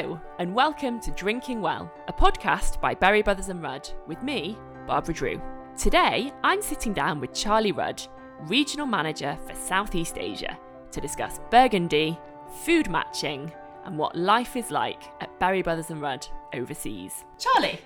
Hello, and welcome to Drinking Well, a podcast by Berry Brothers and Rudd, with me, Barbara Drew. Today, I'm sitting down with Charlie Rudd, Regional Manager for Southeast Asia, to discuss Burgundy, food matching, and what life is like at Berry Brothers and Rudd overseas. Charlie,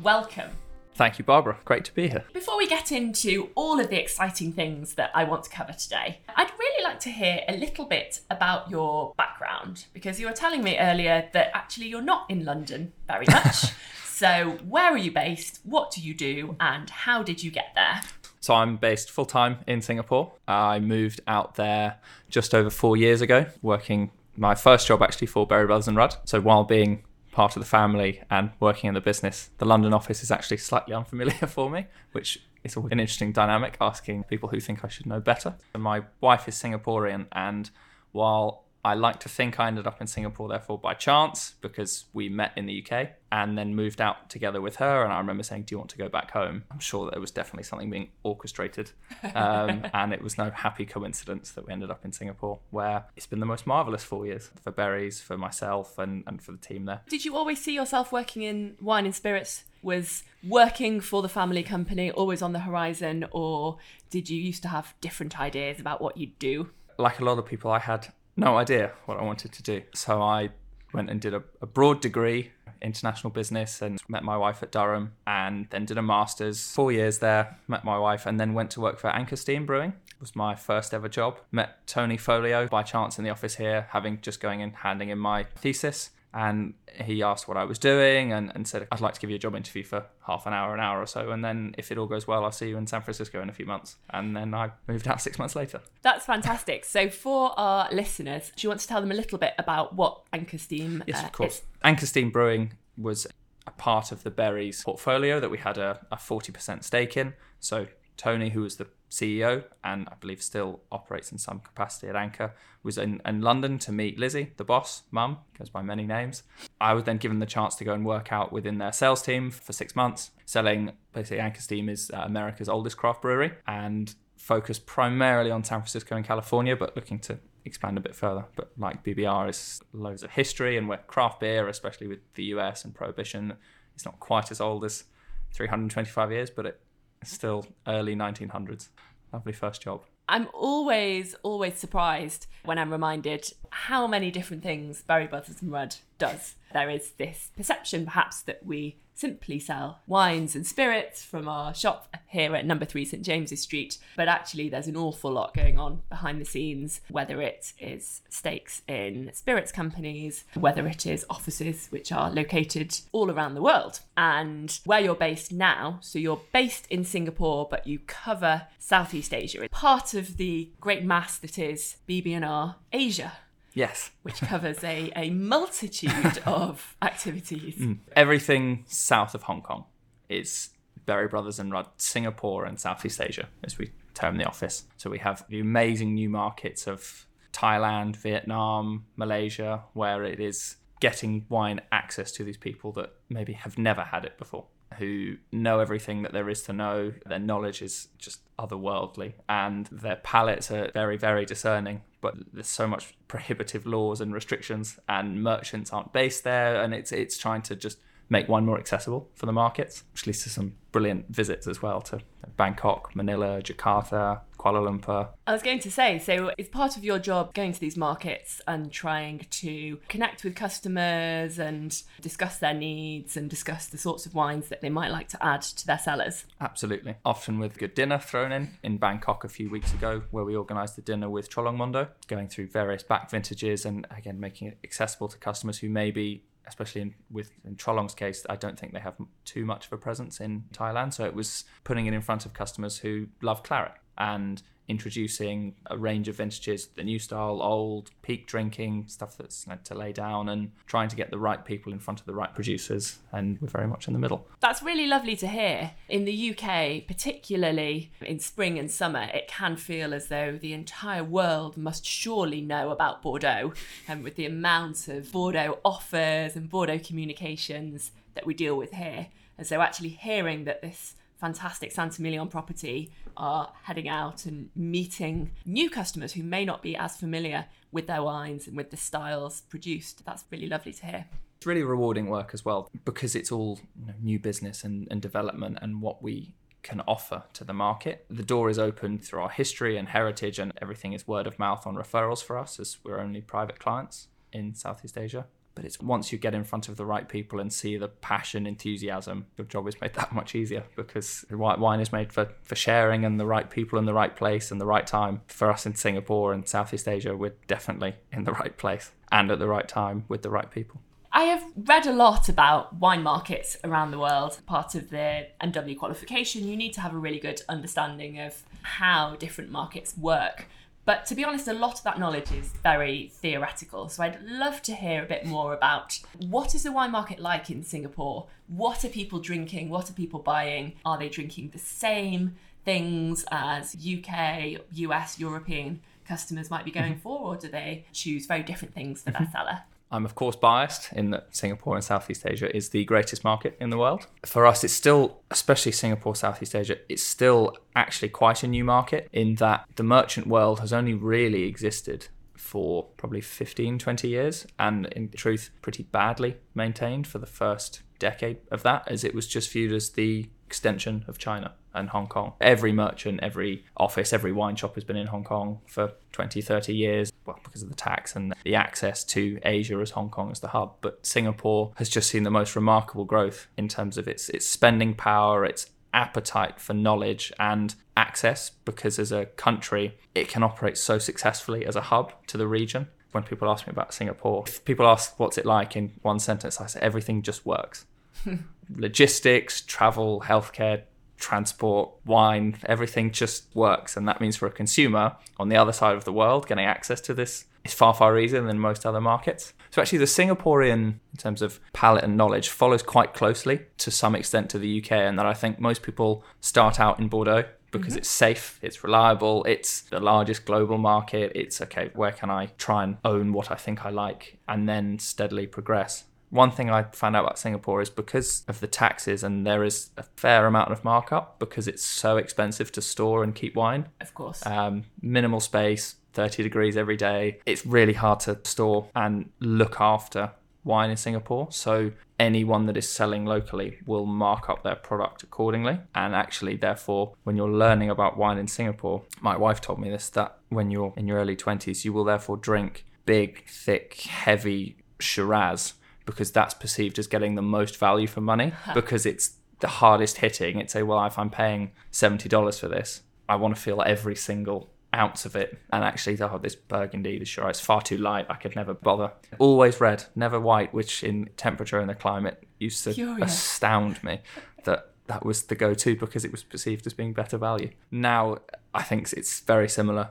welcome. Thank you, Barbara. Great to be here. Before we get into all of the exciting things that I want to cover today, I'd really like to hear a little bit about your background because you were telling me earlier that actually you're not in London very much. so, where are you based? What do you do? And how did you get there? So, I'm based full time in Singapore. I moved out there just over four years ago, working my first job actually for Berry Brothers and Rudd. So, while being part of the family and working in the business. The London office is actually slightly unfamiliar for me, which is an interesting dynamic asking people who think I should know better. And my wife is Singaporean, and while I like to think I ended up in Singapore, therefore, by chance, because we met in the UK and then moved out together with her. And I remember saying, Do you want to go back home? I'm sure that there was definitely something being orchestrated. Um, and it was no happy coincidence that we ended up in Singapore, where it's been the most marvelous four years for Berries, for myself, and, and for the team there. Did you always see yourself working in wine and spirits? Was working for the family company always on the horizon, or did you used to have different ideas about what you'd do? Like a lot of people, I had no idea what I wanted to do. So I went and did a, a, broad degree, international business, and met my wife at Durham, and then did a master's, four years there, met my wife, and then went to work for Anchor Steam Brewing. It was my first ever job. Met Tony Foglio by chance in the office here, having just going and handing in my thesis and he asked what I was doing and, and said, I'd like to give you a job interview for half an hour, an hour or so. And then if it all goes well, I'll see you in San Francisco in a few months. And then I moved out six months later. That's fantastic. So for our listeners, do you want to tell them a little bit about what Anchor Steam Yes, of uh, course. Anchor Steam Brewing was a part of the Berries portfolio that we had a, a 40% stake in. So Tony, who was the CEO and I believe still operates in some capacity at Anchor, was in, in London to meet Lizzie, the boss, mum, goes by many names. I was then given the chance to go and work out within their sales team for six months, selling basically Anchor Steam is uh, America's oldest craft brewery and focused primarily on San Francisco and California, but looking to expand a bit further. But like BBR is loads of history and where craft beer, especially with the US and prohibition, is not quite as old as 325 years, but it still early 1900s. Lovely first job. I'm always, always surprised when I'm reminded how many different things Berry Brothers and Rudd does. There is this perception, perhaps, that we simply sell wines and spirits from our shop here at number three St James's Street, but actually there's an awful lot going on behind the scenes, whether it is stakes in spirits companies, whether it is offices which are located all around the world. And where you're based now, so you're based in Singapore, but you cover Southeast Asia. Part of the great mass that is BB&R Asia. Yes. Which covers a, a multitude of activities. Mm. Everything south of Hong Kong is Berry Brothers and Rudd, Singapore and Southeast Asia, as we term the office. So we have the amazing new markets of Thailand, Vietnam, Malaysia, where it is getting wine access to these people that maybe have never had it before who know everything that there is to know. Their knowledge is just otherworldly, and their palates are very, very discerning. But there's so much prohibitive laws and restrictions, and merchants aren't based there, and it's it's trying to just make wine more accessible for the markets, which leads to some brilliant visits as well to Bangkok, Manila, Jakarta, Kuala Lumpur. I was going to say, so it's part of your job going to these markets and trying to connect with customers and discuss their needs and discuss the sorts of wines that they might like to add to their cellars. Absolutely. Often with good dinner thrown in. In Bangkok a few weeks ago, where we organised the dinner with Cholongmondo, going through various back vintages and again making it accessible to customers who maybe especially in, with in Cholong's case, I don't think they have too much of a presence in Thailand. So it was putting it in front of customers who love claret and introducing a range of vintages, the new style, old, peak drinking, stuff that's meant to lay down and trying to get the right people in front of the right producers. And we're very much in the middle. That's really lovely to hear. In the UK, particularly in spring and summer, it can feel as though the entire world must surely know about Bordeaux. And with the amount of Bordeaux offers and Bordeaux communications that we deal with here. And so actually hearing that this fantastic Saint-Emilion property are heading out and meeting new customers who may not be as familiar with their wines and with the styles produced. That's really lovely to hear. It's really rewarding work as well because it's all you know, new business and, and development and what we can offer to the market. The door is open through our history and heritage, and everything is word of mouth on referrals for us as we're only private clients in Southeast Asia. But it's once you get in front of the right people and see the passion, enthusiasm, your job is made that much easier because white wine is made for, for sharing and the right people in the right place and the right time. For us in Singapore and Southeast Asia, we're definitely in the right place and at the right time with the right people. I have read a lot about wine markets around the world. Part of the MW qualification, you need to have a really good understanding of how different markets work. But to be honest, a lot of that knowledge is very theoretical. So I'd love to hear a bit more about what is the wine market like in Singapore? What are people drinking? What are people buying? Are they drinking the same things as UK, US, European customers might be going mm-hmm. for, or do they choose very different things for their mm-hmm. I'm of course biased in that Singapore and Southeast Asia is the greatest market in the world. For us, it's still, especially Singapore, Southeast Asia, it's still actually quite a new market in that the merchant world has only really existed for probably 15, 20 years, and in truth, pretty badly maintained for the first decade of that, as it was just viewed as the extension of China and Hong Kong. Every merchant, every office, every wine shop has been in Hong Kong for 20, 30 years, well, because of the tax and the access to Asia as Hong Kong as the hub. But Singapore has just seen the most remarkable growth in terms of its, its spending power, its appetite for knowledge and access, because as a country, it can operate so successfully as a hub to the region. When people ask me about Singapore, if people ask what's it like in one sentence, I say everything just works. Logistics, travel, healthcare, transport, wine, everything just works. And that means for a consumer on the other side of the world, getting access to this is far, far easier than most other markets. So actually, the Singaporean, in terms of palate and knowledge, follows quite closely to some extent to the UK, and that I think most people start out in Bordeaux because mm-hmm. it's safe, it's reliable, it's the largest global market. It's okay, where can I try and own what I think I like and then steadily progress? One thing I found out about Singapore is because of the taxes, and there is a fair amount of markup because it's so expensive to store and keep wine. Of course. Um, minimal space, 30 degrees every day. It's really hard to store and look after wine in Singapore. So anyone that is selling locally will mark up their product accordingly. And actually, therefore, when you're learning about wine in Singapore, my wife told me this that when you're in your early 20s, you will therefore drink big, thick, heavy Shiraz because that's perceived as getting the most value for money because it's the hardest hitting. It's say, well, if I'm paying seventy dollars for this, I want to feel every single ounce of it. And actually, oh, this burgundy, the sure it's far too light. I could never bother. Always red, never white, which in temperature and the climate used to astound me. That that was the go-to because it was perceived as being better value. Now I think it's very similar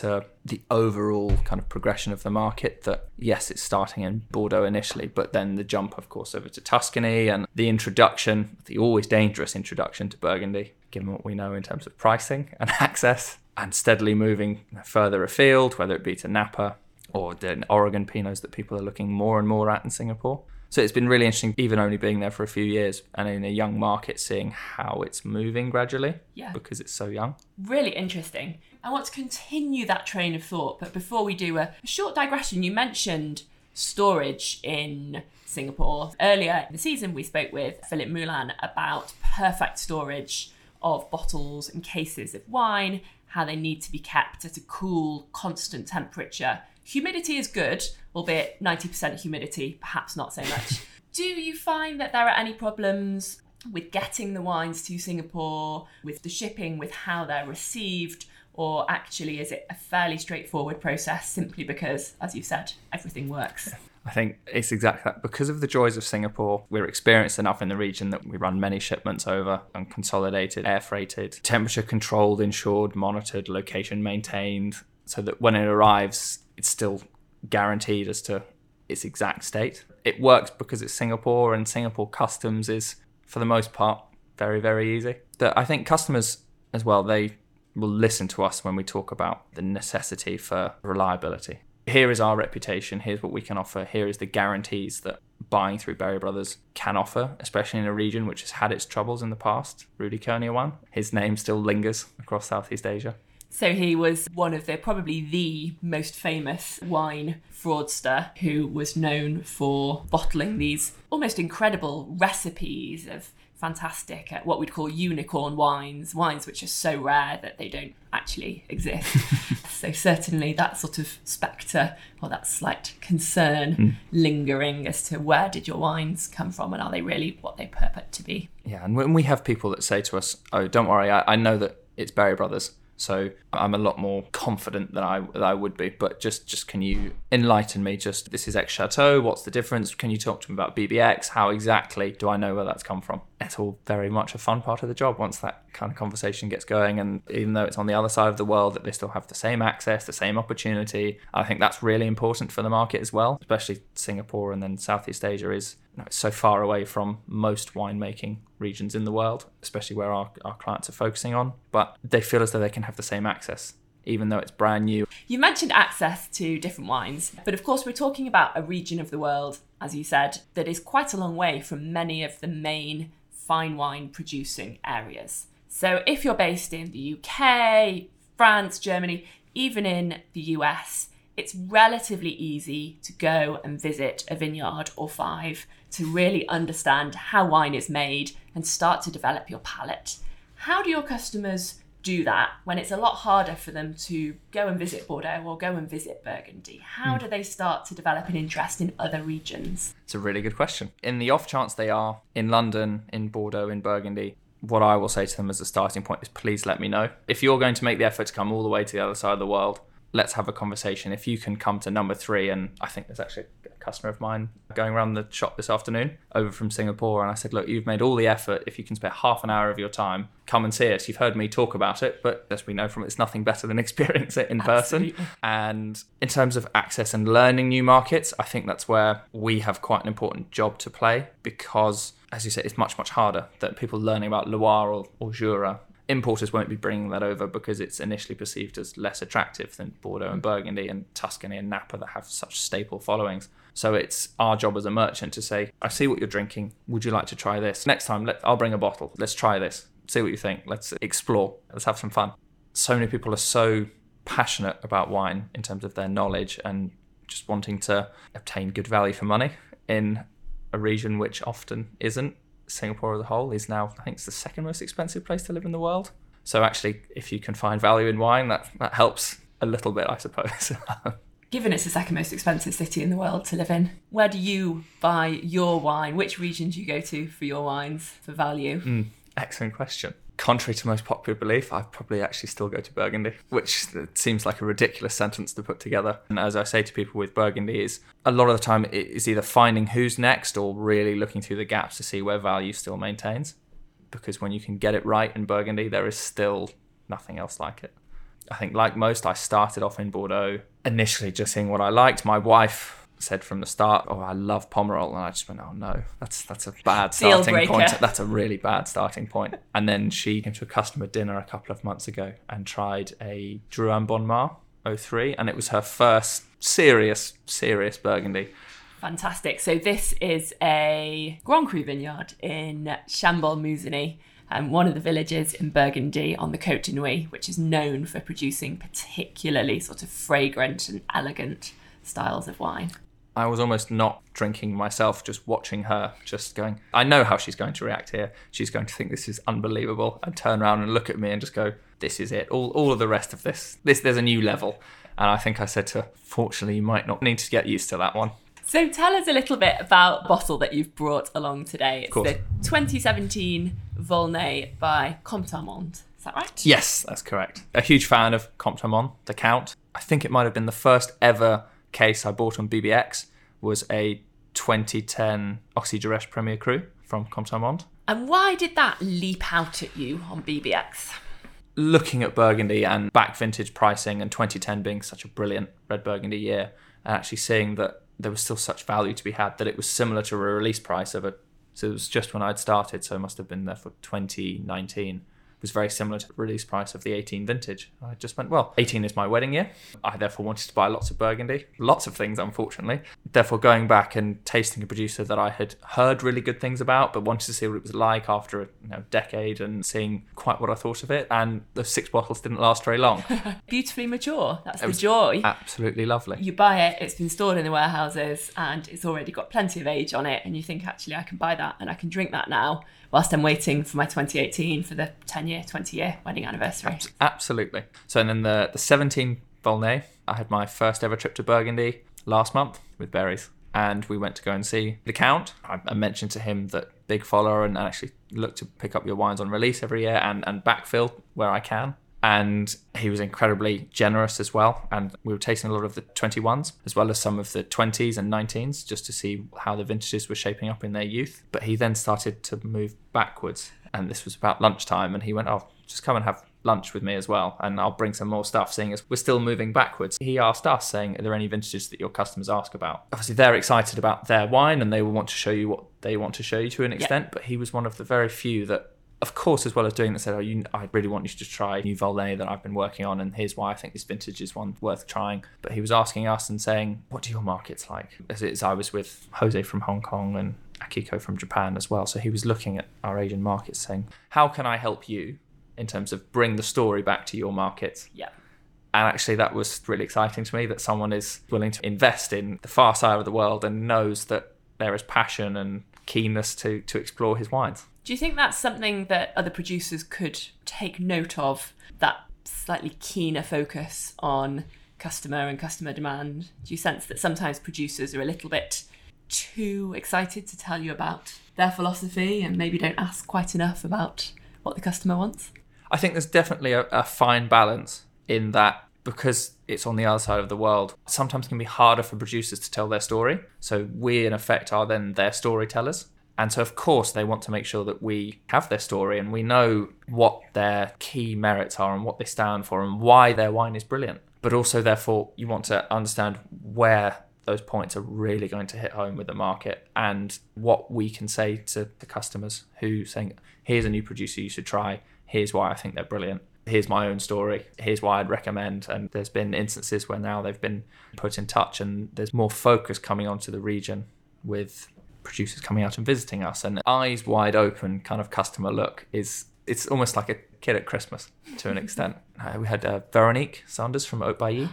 to the overall kind of progression of the market that yes it's starting in bordeaux initially but then the jump of course over to tuscany and the introduction the always dangerous introduction to burgundy given what we know in terms of pricing and access and steadily moving further afield whether it be to napa or the oregon pinots that people are looking more and more at in singapore so it's been really interesting, even only being there for a few years and in a young market, seeing how it's moving gradually. Yeah. Because it's so young. Really interesting. I want to continue that train of thought, but before we do a, a short digression, you mentioned storage in Singapore. Earlier in the season, we spoke with Philip Moulin about perfect storage of bottles and cases of wine, how they need to be kept at a cool, constant temperature Humidity is good, albeit 90% humidity, perhaps not so much. Do you find that there are any problems with getting the wines to Singapore, with the shipping, with how they're received? Or actually, is it a fairly straightforward process simply because, as you said, everything works? I think it's exactly that. Because of the joys of Singapore, we're experienced enough in the region that we run many shipments over and consolidated, air freighted, temperature controlled, insured, monitored, location maintained, so that when it arrives, it's still guaranteed as to its exact state. It works because it's Singapore, and Singapore customs is, for the most part, very, very easy. That I think customers as well, they will listen to us when we talk about the necessity for reliability. Here is our reputation, here's what we can offer, here is the guarantees that buying through Berry Brothers can offer, especially in a region which has had its troubles in the past. Rudy Kurniawan. His name still lingers across Southeast Asia. So he was one of the probably the most famous wine fraudster who was known for bottling these almost incredible recipes of fantastic, at what we'd call unicorn wines, wines which are so rare that they don't actually exist. so, certainly, that sort of spectre or that slight concern mm. lingering as to where did your wines come from and are they really what they purport to be? Yeah, and when we have people that say to us, Oh, don't worry, I, I know that it's Berry Brothers. So I'm a lot more confident than I than I would be. But just just can you enlighten me? Just this is X Chateau. What's the difference? Can you talk to me about BBX? How exactly do I know where that's come from? It's all very much a fun part of the job once that kind of conversation gets going. And even though it's on the other side of the world, that they still have the same access, the same opportunity. I think that's really important for the market as well, especially Singapore and then Southeast Asia is know, so far away from most winemaking regions in the world, especially where our, our clients are focusing on. But they feel as though they can have the same access, even though it's brand new. You mentioned access to different wines, but of course, we're talking about a region of the world, as you said, that is quite a long way from many of the main fine wine producing areas. So if you're based in the UK, France, Germany, even in the US, it's relatively easy to go and visit a vineyard or five to really understand how wine is made and start to develop your palate. How do your customers do that when it's a lot harder for them to go and visit Bordeaux or go and visit Burgundy? How mm. do they start to develop an interest in other regions? It's a really good question. In the off chance they are in London, in Bordeaux, in Burgundy, what I will say to them as a starting point is please let me know. If you're going to make the effort to come all the way to the other side of the world, let's have a conversation. If you can come to number three, and I think there's actually a customer of mine going around the shop this afternoon over from Singapore, and I said, look, you've made all the effort. If you can spare half an hour of your time, come and see us. You've heard me talk about it, but as we know from it, it's nothing better than experience it in Absolutely. person. And in terms of access and learning new markets, I think that's where we have quite an important job to play because as you said, it's much, much harder that people learning about Loire or, or Jura importers won't be bringing that over because it's initially perceived as less attractive than Bordeaux and Burgundy and Tuscany and Napa that have such staple followings. So it's our job as a merchant to say, I see what you're drinking. Would you like to try this? Next time, let, I'll bring a bottle. Let's try this. See what you think. Let's explore. Let's have some fun. So many people are so passionate about wine in terms of their knowledge and just wanting to obtain good value for money in a region which often isn't. Singapore as a whole is now, I think, it's the second most expensive place to live in the world. So actually, if you can find value in wine, that that helps a little bit, I suppose. Given it's the second most expensive city in the world to live in, where do you buy your wine? Which region do you go to for your wines for value? Mm, excellent question contrary to most popular belief, I probably actually still go to Burgundy, which seems like a ridiculous sentence to put together. And as I say to people with Burgundy, is a lot of the time it is either finding who's next or really looking through the gaps to see where value still maintains. Because when you can get it right in Burgundy, there is still nothing else like it. I think, like most, I started off in Bordeaux initially just seeing what I liked. My wife said from the start, "Oh, I love Pomerol," and I just went, "Oh no, that's that's a bad starting point. That's a really bad starting point." And then she came to a customer dinner a couple of months ago and tried a Drouhin Bonnes 03, and it was her first serious, serious Burgundy. Fantastic. So this is a Grand Cru vineyard in Chambolle-Musigny. Um, one of the villages in Burgundy on the Côte de Nuits, which is known for producing particularly sort of fragrant and elegant styles of wine. I was almost not drinking myself, just watching her, just going, I know how she's going to react here. She's going to think this is unbelievable and turn around and look at me and just go, this is it. All, all of the rest of this, this, there's a new level. And I think I said to her, fortunately, you might not need to get used to that one. So tell us a little bit about the bottle that you've brought along today. It's the 2017 Volnay by Comte Armand. Is that right? Yes, that's correct. A huge fan of Comte Armand, the Count. I think it might have been the first ever case I bought on BBX was a 2010 Auxey-Duresses Premier Cru from Comte Armand. And why did that leap out at you on BBX? Looking at Burgundy and back vintage pricing and 2010 being such a brilliant red Burgundy year, and actually seeing that there was still such value to be had that it was similar to a release price of it. So it was just when I'd started, so it must have been there for 2019 was very similar to the release price of the 18 vintage. I just went, well, 18 is my wedding year. I therefore wanted to buy lots of Burgundy, lots of things, unfortunately. Therefore, going back and tasting a producer that I had heard really good things about, but wanted to see what it was like after a you know, decade and seeing quite what I thought of it. And the six bottles didn't last very long. Beautifully mature. That's It the joy. Absolutely lovely. you buy it, it's been stored in the warehouses, and it's already got plenty of age on it, and you think, actually, I can buy that and I can drink that now, whilst I'm waiting for my 2018 for the 10 year, 20 year wedding anniversary. Absolutely. So, and then the, the 17 Volnay, I had my first ever trip to Burgundy last month with berries. And we went to go and see the Count. I, I mentioned to him that big follower and actually look to pick up your wines on release every year and, and backfill where I can. And he was incredibly generous as well. And we were tasting a lot of the 21s as well as some of the 20s and 19s just to see how the vintages were shaping up in their youth. But he then started to move backwards. And this was about lunchtime. And he went, Oh, just come and have lunch with me as well. And I'll bring some more stuff, seeing as we're still moving backwards. He asked us, saying, Are there any vintages that your customers ask about? Obviously, they're excited about their wine and they will want to show you what they want to show you to an extent. But he was one of the very few that of course, as well as doing that, said, "Oh, you, I really want you to try new Volnay that I've been working on, and here's why I think this vintage is one worth trying." But he was asking us and saying, "What do your markets like?" As it is, I was with Jose from Hong Kong and Akiko from Japan as well, so he was looking at our Asian markets, saying, "How can I help you in terms of bring the story back to your markets?" Yeah. And actually, that was really exciting to me that someone is willing to invest in the far side of the world and knows that there is passion and keenness to to explore his wines. Do you think that's something that other producers could take note of? That slightly keener focus on customer and customer demand? Do you sense that sometimes producers are a little bit too excited to tell you about their philosophy and maybe don't ask quite enough about what the customer wants? I think there's definitely a, a fine balance in that because it's on the other side of the world. Sometimes it can be harder for producers to tell their story. So we, in effect, are then their storytellers. And so, of course, they want to make sure that we have their story and we know what their key merits are and what they stand for and why their wine is brilliant. But also, therefore, you want to understand where those points are really going to hit home with the market and what we can say to the customers who saying, here's a new producer you should try. Here's why I think they're brilliant. Here's my own story. Here's why I'd recommend. And there's been instances where now they've been put in touch and there's more focus coming onto the region with producers coming out and visiting us and eyes wide open kind of customer look is it's almost like a kid at Christmas to an extent. Uh, we had uh, Veronique Sanders from Haut-Bailly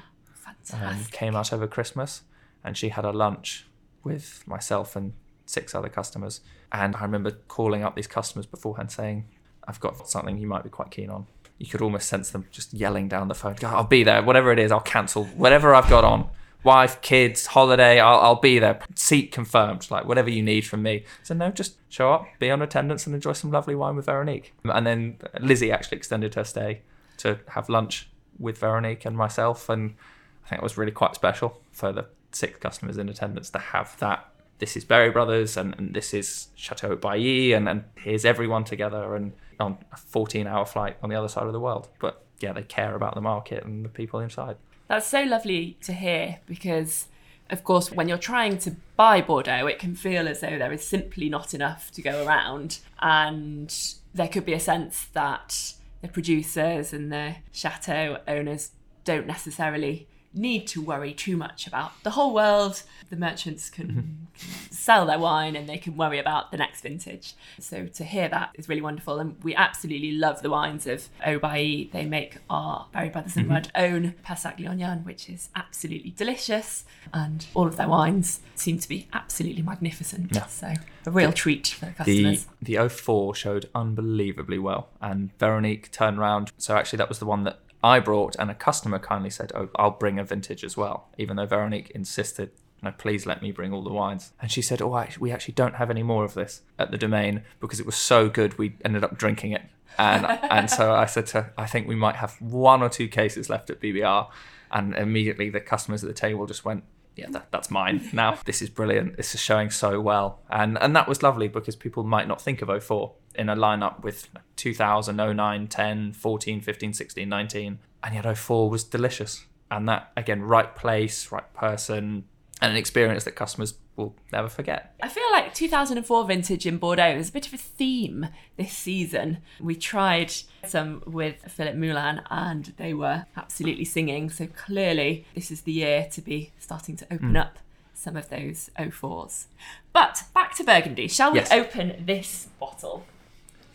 um, came out over Christmas and she had a lunch with myself and six other customers. And I remember calling up these customers beforehand saying, I've got something you might be quite keen on. You could almost sense them just yelling down the phone, I'll be there, whatever it is, I'll cancel whatever I've got on. Wife, kids, holiday, I'll, I'll be there. Seat confirmed, like whatever you need from me. So, no, just show up, be on attendance, and enjoy some lovely wine with Veronique. And then Lizzie actually extended her stay to have lunch with Veronique and myself. And I think it was really quite special for the six customers in attendance to have that. This is Berry Brothers and, and this is Chateau Bailly and, and here's everyone together and on a 14 hour flight on the other side of the world. But yeah, they care about the market and the people inside. That's so lovely to hear because, of course, when you're trying to buy Bordeaux, it can feel as though there is simply not enough to go around. And there could be a sense that the producers and the chateau owners don't necessarily need to worry too much about the whole world. The merchants can, can sell their wine and they can worry about the next vintage. So to hear that is really wonderful. And we absolutely love the wines of Haut-Bailly. They make our Berry Brothers and mm-hmm. Rudd own Pessac-Léognan, which is absolutely delicious. And all of their wines seem to be absolutely magnificent. Yeah. So a real treat for the The customers. the 04 showed unbelievably well, and Veronique turned around. So actually, that was the one that I brought, and a customer kindly said, "Oh, I'll bring a vintage as well," even though Veronique insisted. No, please let me bring all the wines. And she said, "Oh, we actually don't have any more of this at the domain because it was so good. We ended up drinking it." And and so I said to, her, "I think we might have one or two cases left at BBR." And immediately the customers at the table just went, yeah, that, that's mine now. This is brilliant. This is showing so well. And and that was lovely because people might not think of 04 in a lineup with 2000, 09, 10, 14, 15, 16, 19. And yet 04 was delicious. And that, again, right place, right person, and an experience that customers will never forget. I feel like 2004 vintage in Bordeaux, is a bit of a theme this season. We tried some with Philip Moulin and they were absolutely singing. So clearly, this is the year to be starting to open Hmm. up some of those 04s. But back to Burgundy. Shall we Yes. open this bottle?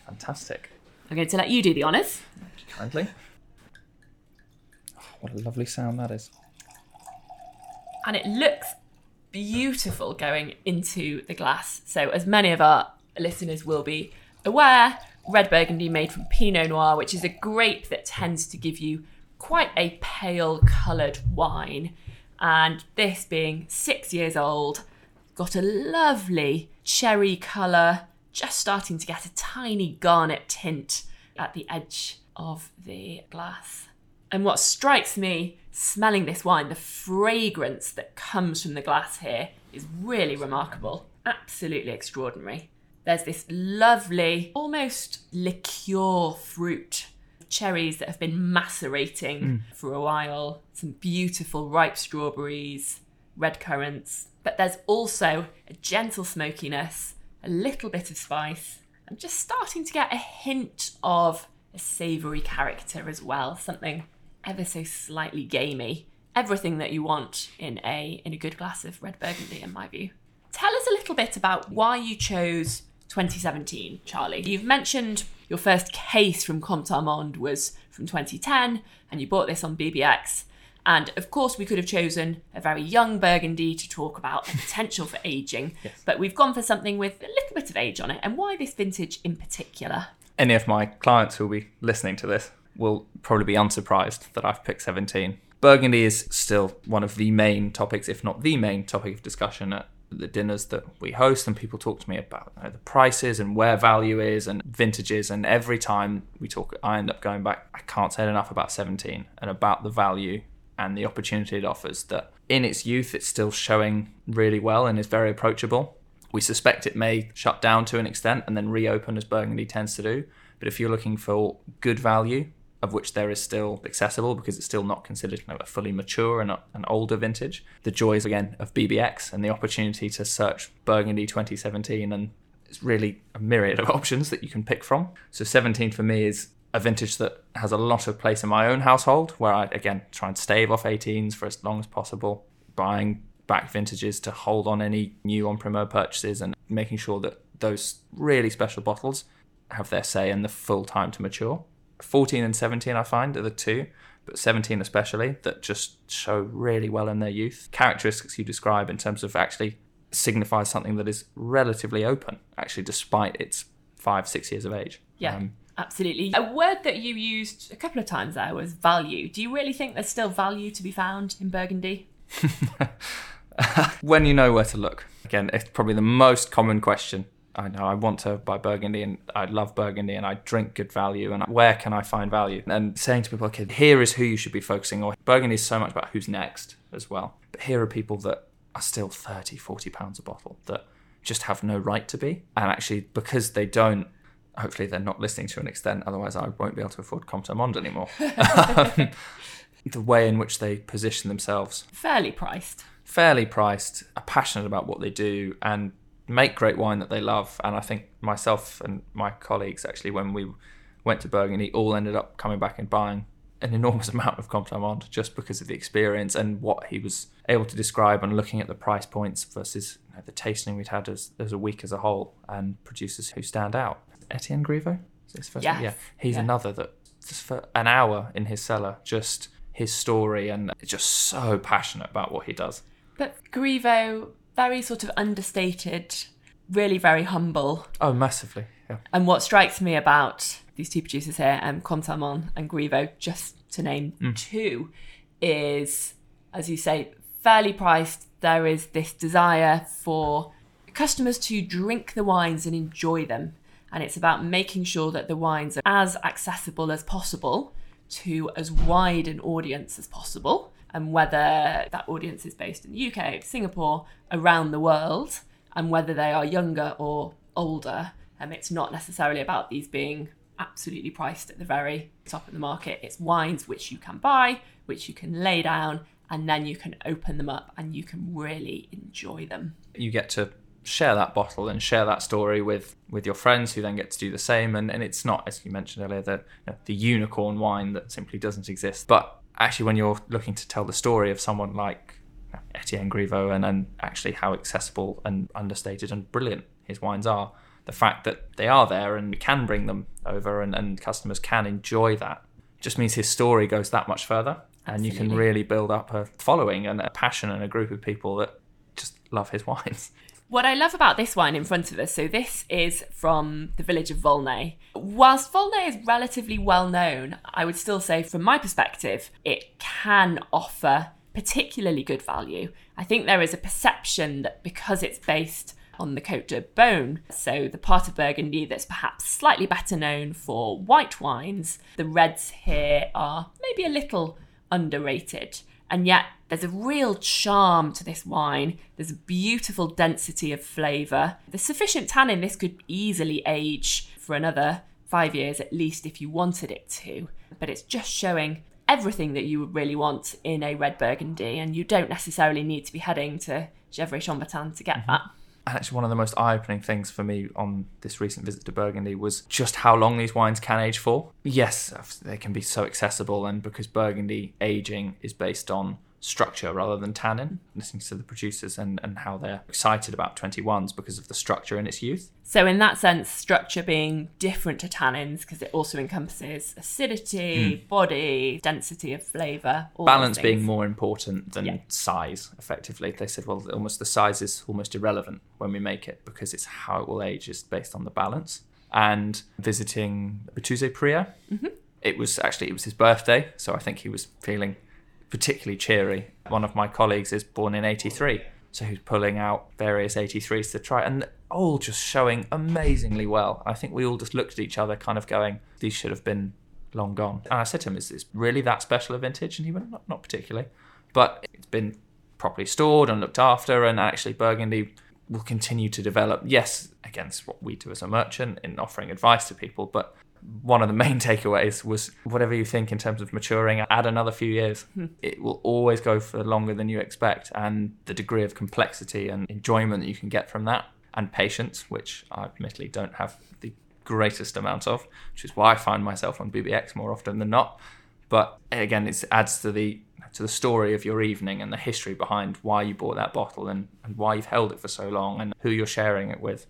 Fantastic. I'm going to let you do the honours. Kindly. Oh, what a lovely sound that is. and it looks beautiful going into the glass. So, as many of our listeners will be aware, red burgundy made from Pinot Noir, which is a grape that tends to give you quite a pale coloured wine. And this being six years old, got a lovely cherry colour, just starting to get a tiny garnet tint at the edge of the glass. And what strikes me smelling this wine, the fragrance that comes from the glass here is really remarkable. Absolutely extraordinary. There's this lovely, almost liqueur fruit, cherries that have been macerating mm. for a while, some beautiful ripe strawberries, red currants. But there's also a gentle smokiness, a little bit of spice, and just starting to get a hint of a savoury character as well, something ever so slightly gamey. Everything that you want in a in a good glass of red burgundy, in my view. Tell us a little bit about why you chose 2017, Charlie. You've mentioned your first case from Comte Armand was from 2010, and you bought this on BBX. And of course, we could have chosen a very young Burgundy to talk about the potential for aging, but we've gone for something with a little bit of age on it. And why this vintage in particular? Any of my clients who will be listening to this will probably be unsurprised that I've picked 17. Burgundy is still one of the main topics, if not the main topic of discussion at the dinners that we host, and people talk to me about you know, the prices and where value is and vintages. And every time we talk, I end up going back. I can't say enough about 17 and about the value and the opportunity it offers. That in its youth, it's still showing really well and is very approachable. We suspect it may shut down to an extent and then reopen as Burgundy tends to do. But if you're looking for good value, of which there is still accessible because it's still not considered a fully mature and an older vintage, the joys again of BBX and the opportunity to search Burgundy 2017 and it's really a myriad of options that you can pick from. So 17 for me is a vintage that has a lot of place in my own household where I again try and stave off 18s for as long as possible, buying back vintages to hold on any new en primeur purchases and making sure that those really special bottles have their say and the full time to mature. 14 and 17 I find are the two, but 17 especially that just show really well in their youth. Characteristics you describe in terms of actually signifies something that is relatively open, actually, despite its five, six years of age. Yeah, Um, absolutely. A word that you used a couple of times there was value. Do you really think there's still value to be found in Burgundy? when you know where to look. Again, it's probably the most common question. I know I want to buy Burgundy and I love Burgundy and I drink good value and where can I find value? And saying to people, okay, here is who you should be focusing on. Burgundy is so much about who's next as well. But here are people that are still 30, 40 pounds a bottle that just have no right to be. And actually, because they don't, hopefully they're not listening to an extent, otherwise I won't be able to afford Comte Armand anymore. Um, the way in which they position themselves Fairly priced. fairly priced, are passionate about what they do, and make great wine that they love. And I think myself and my colleagues, actually, when we went to Burgundy, all ended up coming back and buying an enormous amount of Comte Armand just because of the experience and what he was able to describe and looking at the price points versus you know, the tasting we'd had as, as a week as a whole and producers who stand out. Etienne Griveau? Is his first Yes. name? Yeah. He's Yeah. another that just for an hour in his cellar, just his story and just so passionate about what he does. But Griveau, very sort of understated, really very humble. Oh, massively. Yeah. And what strikes me about these two producers here, um, Comte Armand and Griveau, just to name two, is, as you say, fairly priced. There is this desire for customers to drink the wines and enjoy them. And it's about making sure that the wines are as accessible as possible to as wide an audience as possible. And whether that audience is based in the UK, Singapore, around the world, and whether they are younger or older, um, it's not necessarily about these being absolutely priced at the very top of the market. It's wines which you can buy, which you can lay down and then you can open them up and you can really enjoy them. You get to share that bottle and share that story with with your friends who then get to do the same. And, and it's not as you mentioned earlier the you know, the unicorn wine that simply doesn't exist. But actually when you're looking to tell the story of someone like Etienne Griveau and, and actually how accessible and understated and brilliant his wines are the fact that they are there and we can bring them over and, and customers can enjoy that just means his story goes that much further. And you can really build up a following and a passion and a group of people that just love his wines What I love about this wine in front of us, so this is from the village of Volnay. Whilst Volnay is relatively well known, I would still say, from my perspective, it can offer particularly good value. I think there is a perception that because it's based on the Côte de Beaune, so the part of Burgundy that's perhaps slightly better known for white wines, the reds here are maybe a little underrated. And yet, there's a real charm to this wine. There's a beautiful density of flavour. There's sufficient tannin. This could easily age for another five years at least if you wanted it to. But it's just showing everything that you would really want in a red Burgundy. And you don't necessarily need to be heading to Gevrey Chambertin to get mm-hmm. that. And actually, one of the most eye opening things for me on this recent visit to Burgundy was just how long these wines can age for. Yes, they can be so accessible, and because Burgundy aging is based on structure rather than tannin, listening to the producers and, and how they're excited about 21s because of the structure in its youth. So, in that sense, structure being different to tannins because it also encompasses acidity, hmm. body, density of flavour. Balance being more important than Yeah. size, effectively. They said, well, almost the size is almost irrelevant when we make it because it's how it will age is based on the balance. And visiting Bitouzet-Prieur, mm-hmm. it was actually it was his birthday, so I think he was feeling particularly cheery. One of my colleagues is born in 83, so he's pulling out various 83s to try, and all just showing amazingly well. I think we all just looked at each other, kind of going, these should have been long gone. And I said to him, is this really that special a vintage? And he went, not, not particularly. But it's been properly stored and looked after, and actually Burgundy will continue to develop. Yes, against what we do as a merchant in offering advice to people, but one of the main takeaways was whatever you think in terms of maturing, add another few years. Hmm. It will always go for longer than you expect, and the degree of complexity and enjoyment that you can get from that, and patience, which I admittedly don't have the greatest amount of, which is why I find myself on BBX more often than not. But again, it adds to the to the story of your evening and the history behind why you bought that bottle and, and why you've held it for so long and who you're sharing it with.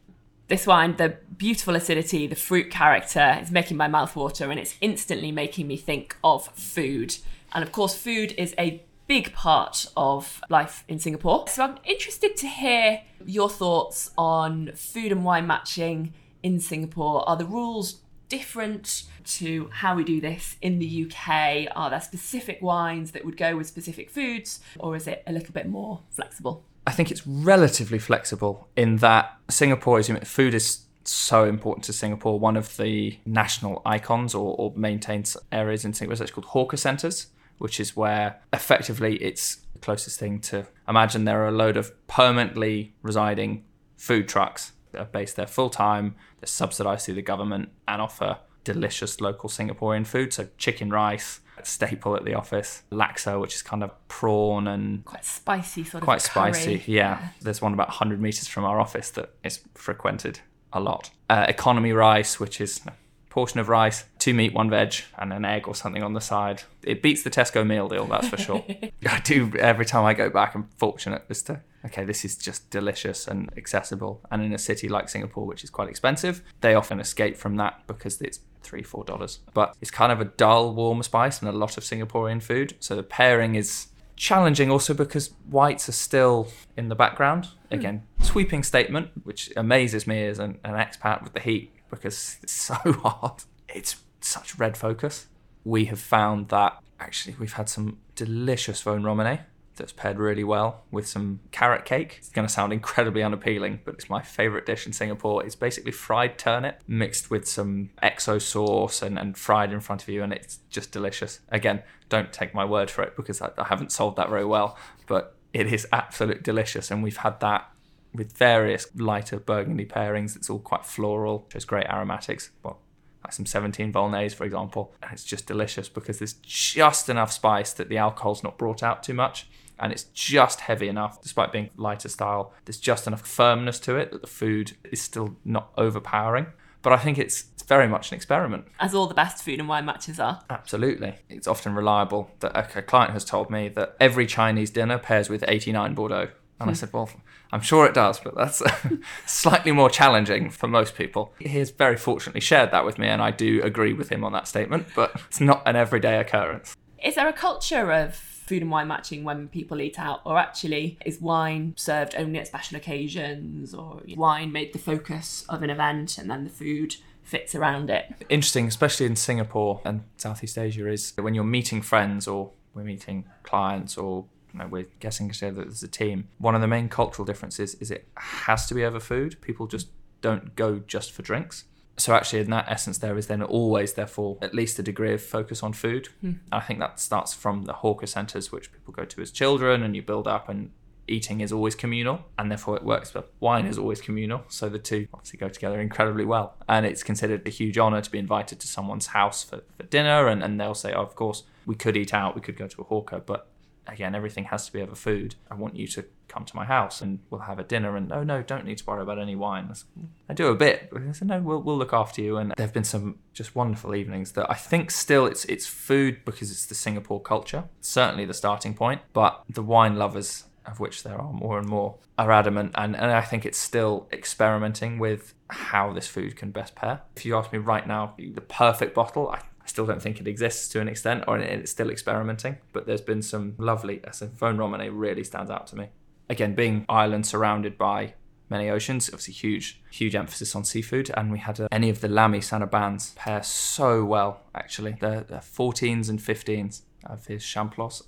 This wine, the beautiful acidity, the fruit character is making my mouth water and it's instantly making me think of food. And of course, food is a big part of life in Singapore. So I'm interested to hear your thoughts on food and wine matching in Singapore. Are the rules different to how we do this in the UK? Are there specific wines that would go with specific foods, or is it a little bit more flexible? I think it's relatively flexible in that Singapore is food is so important to Singapore. One of the national icons or, or maintained areas in Singapore is called hawker centres, which is where effectively it's the closest thing to imagine there are a load of permanently residing food trucks that are based there full time. They're subsidised through the government and offer delicious local Singaporean food. So chicken rice, staple at the office, laksa, which is kind of prawn and Quite spicy, sort of quite curry. spicy. Yeah. There's one about 100 meters from our office that is frequented a lot. Uh, economy rice, which is a portion of rice, two meat, one veg, and an egg or something on the side. It beats the Tesco meal deal, that's for sure. I do every time I go back. I'm fortunate as to okay, this is just delicious and accessible. And in a city like Singapore, which is quite expensive, they often escape from that because it's three, four dollars. But it's kind of a dull, warm spice and a lot of Singaporean food. So the pairing is challenging also because whites are still in the background. Hmm. Again, sweeping statement, which amazes me as an, an expat with the heat because it's so hot. It's such red focus. We have found that actually we've had some delicious Vosne-Romanée that's paired really well with some carrot cake. It's going to sound incredibly unappealing, but it's my favorite dish in Singapore. It's basically fried turnip mixed with some XO sauce and, and fried in front of you, and it's just delicious. Again, don't take my word for it because I, I haven't solved that very well, but it is absolutely delicious, and we've had that with various lighter burgundy pairings. It's all quite floral, just great aromatics. Well, like some 17 Volnays, for example. And it's just delicious because there's just enough spice that the alcohol's not brought out too much. And it's just heavy enough, despite being lighter style. There's just enough firmness to it that the food is still not overpowering. But I think it's, very much an experiment. As all the best food and wine matches are. Absolutely. It's often reliable that a, a client has told me that every Chinese dinner pairs with 89 Bordeaux. And I hmm. said, well, I'm sure it does, but that's slightly more challenging for most people. He has very fortunately shared that with me, and I do agree with him on that statement, but it's not an everyday occurrence. Is there a culture of food and wine matching when people eat out, or actually is wine served only at special occasions, or wine made the focus of an event and then the food fits around it? Interesting, especially in Singapore and Southeast Asia, is when you're meeting friends or we're meeting clients or you know, we're getting together as a team. One of the main cultural differences is it has to be over food. People just don't go just for drinks. So actually, in that essence, there is then always, therefore, at least a degree of focus on food. Mm. I think that starts from the hawker centres, which people go to as children, and you build up, and eating is always communal, and therefore it works. But wine is always communal, so the two obviously go together incredibly well. And it's considered a huge honour to be invited to someone's house for, for dinner, and, and they'll say, oh, of course, we could eat out, we could go to a hawker, but again, everything has to be over food. I want you to come to my house and we'll have a dinner. And oh no, don't need to worry about any wine. I, said, mm, I do a bit. I said no, we'll we'll look after you. And there have been some just wonderful evenings that I think still it's it's food because it's the Singapore culture. Certainly the starting point, but the wine lovers. Of which there are more and more are adamant, and, and I think it's still experimenting with how this food can best pair. If you ask me right now, the perfect bottle, I I still don't think it exists to an extent, or it's still experimenting. But there's been some lovely. So Vosne Romanée really stands out to me. Again, being Ireland surrounded by many oceans, obviously huge, huge emphasis on seafood. And we had a, any of the Lamy Saint-Aubins pair so well. Actually, the, the 14s and 15s of his Champlots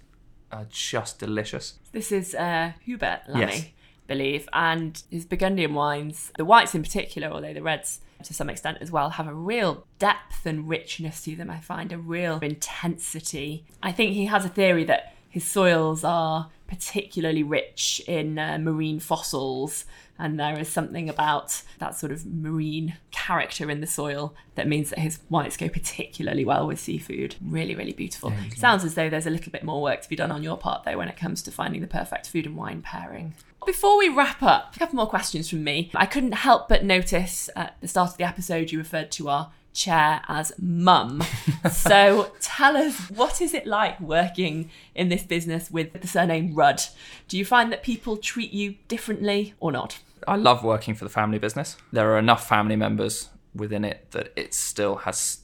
are just delicious. This is uh, Hubert Lamy. Yes believe, and his Burgundian wines, the whites in particular, although the reds to some extent as well, have a real depth and richness to them. I find a real intensity. I think he has a theory that his soils are particularly rich in uh, marine fossils, and there is something about that sort of marine character in the soil that means that his whites go particularly well with seafood. Really, really beautiful. Sounds as though there's a little bit more work to be done on your part, though, when it comes to finding the perfect food and wine pairing. Before we wrap up, a couple more questions from me. I couldn't help but notice at the start of the episode you referred to our chair as mum. so tell us, what is it like working in this business with the surname Rudd? Do you find that people treat you differently or not? I love working for the family business. There are enough family members within it that it still has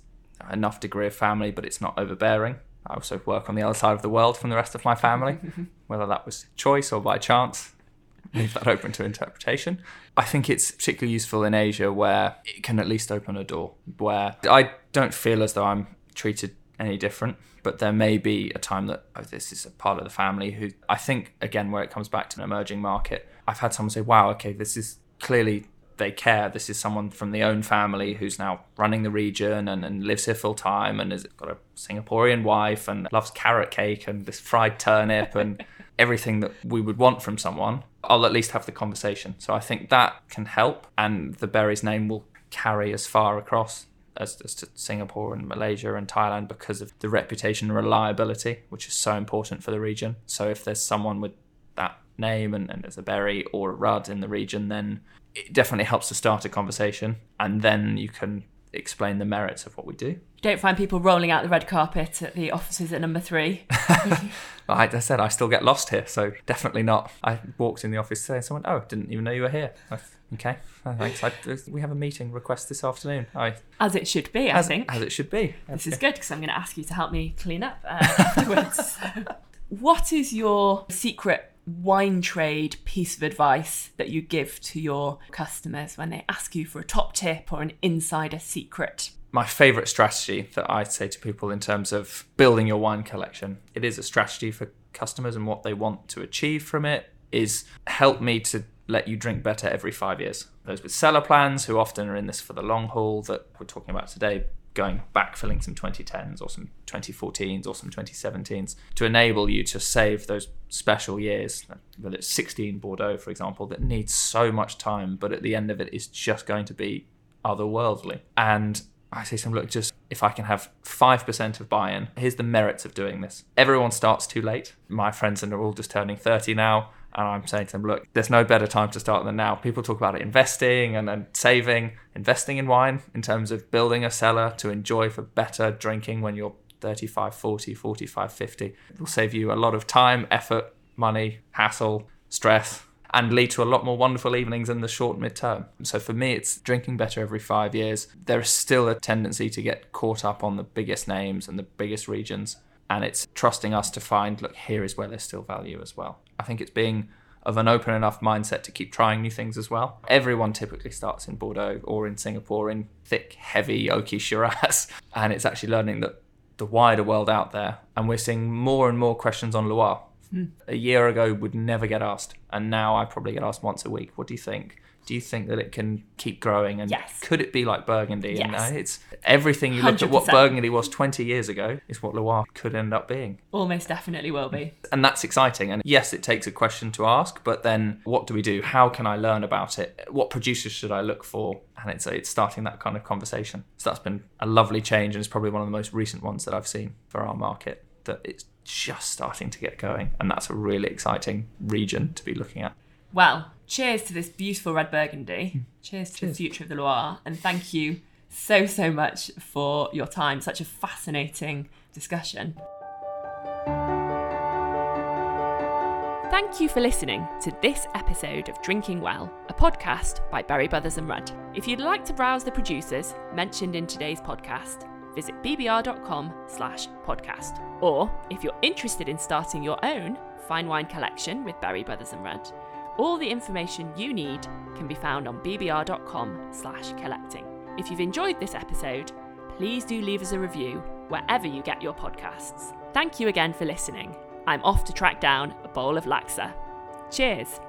enough degree of family, but it's not overbearing. I also work on the other side of the world from the rest of my family, whether that was choice or by chance leave that open to interpretation. I think it's particularly useful in Asia where it can at least open a door where I don't feel as though I'm treated any different, but there may be a time that oh, this is a part of the family who I think, again, where it comes back to an emerging market, I've had someone say, wow, okay, this is clearly they care. This is someone from the own family who's now running the region and, and lives here full time and has got a Singaporean wife and loves carrot cake and this fried turnip and everything that we would want from someone, I'll at least have the conversation. So I think that can help, and the Berry's name will carry as far across as, as to Singapore and Malaysia and Thailand because of the reputation and reliability, which is so important for the region. So if there's someone with that name and, and there's a Berry or a Rudd in the region, then it definitely helps to start a conversation, and then you can explain the merits of what we do. Don't find people rolling out the red carpet at the offices at number three. like I said, I still get lost here, so definitely not. I walked in the office today and someone, oh, didn't even know you were here. Okay, thanks. I, we have a meeting request this afternoon. I, as it should be, I as, think. As it should be. This is good because I'm going to ask you to help me clean up uh, afterwards. what is your secret wine trade piece of advice that you give to your customers when they ask you for a top tip or an insider secret? My favorite strategy that I say to people in terms of building your wine collection, it is a strategy for customers and what they want to achieve from it is help me to let you drink better every five years. Those with cellar plans who often are in this for the long haul that we're talking about today, going back filling some 2010s or some 2014s or some 2017s to enable you to save those special years whether it's 16 bordeaux for example that needs so much time but at the end of it is just going to be otherworldly and I say to them, look, just if I can have 5% of buy in, here's the merits of doing this. Everyone starts too late. My friends and are all just turning 30 now. And I'm saying to them, look, there's no better time to start than now. People talk about investing and then saving, investing in wine in terms of building a cellar to enjoy for better drinking when you're 35, 40, 45, 50. It will save you a lot of time, effort, money, hassle, stress, and lead to a lot more wonderful evenings in the short midterm. So for me, it's drinking better every five years. There is still a tendency to get caught up on the biggest names and the biggest regions. And it's trusting us to find, look, here is where there's still value as well. I think it's being of an open enough mindset to keep trying new things as well. Everyone typically starts in Bordeaux or in Singapore in thick, heavy, oaky Shiraz. And it's actually learning that the wider world out there. And we're seeing more and more questions on Loire hmm. a year ago would never get asked, and now I probably get asked once a week. What do you think? Do you think that it can keep growing? And Yes. could it be like Burgundy? And Yes. uh, it's everything you look at what Burgundy was 20 years ago is what Loire could end up being. Almost definitely will be. And that's exciting. And yes, it takes a question to ask, but then what do we do? How can I learn about it? What producers should I look for? And it's it's starting that kind of conversation. So that's been a lovely change, and it's probably one of the most recent ones that I've seen for our market. That it's just starting to get going, and that's a really exciting region to be looking at. Well, cheers to this beautiful red burgundy. Hmm. Cheers to the future of the Loire. And thank you so, so much for your time. Such a fascinating discussion. Thank you for listening to this episode of Drinking Well, a podcast by Berry Brothers and Rudd. If you'd like to browse the producers mentioned in today's podcast, visit bbr.com slash podcast. Or if you're interested in starting your own fine wine collection with Berry Brothers and Rudd, all the information you need can be found on bbr.com slash collecting. If you've enjoyed this episode, please do leave us a review wherever you get your podcasts. Thank you again for listening. I'm off to track down a bowl of Laksa. Cheers!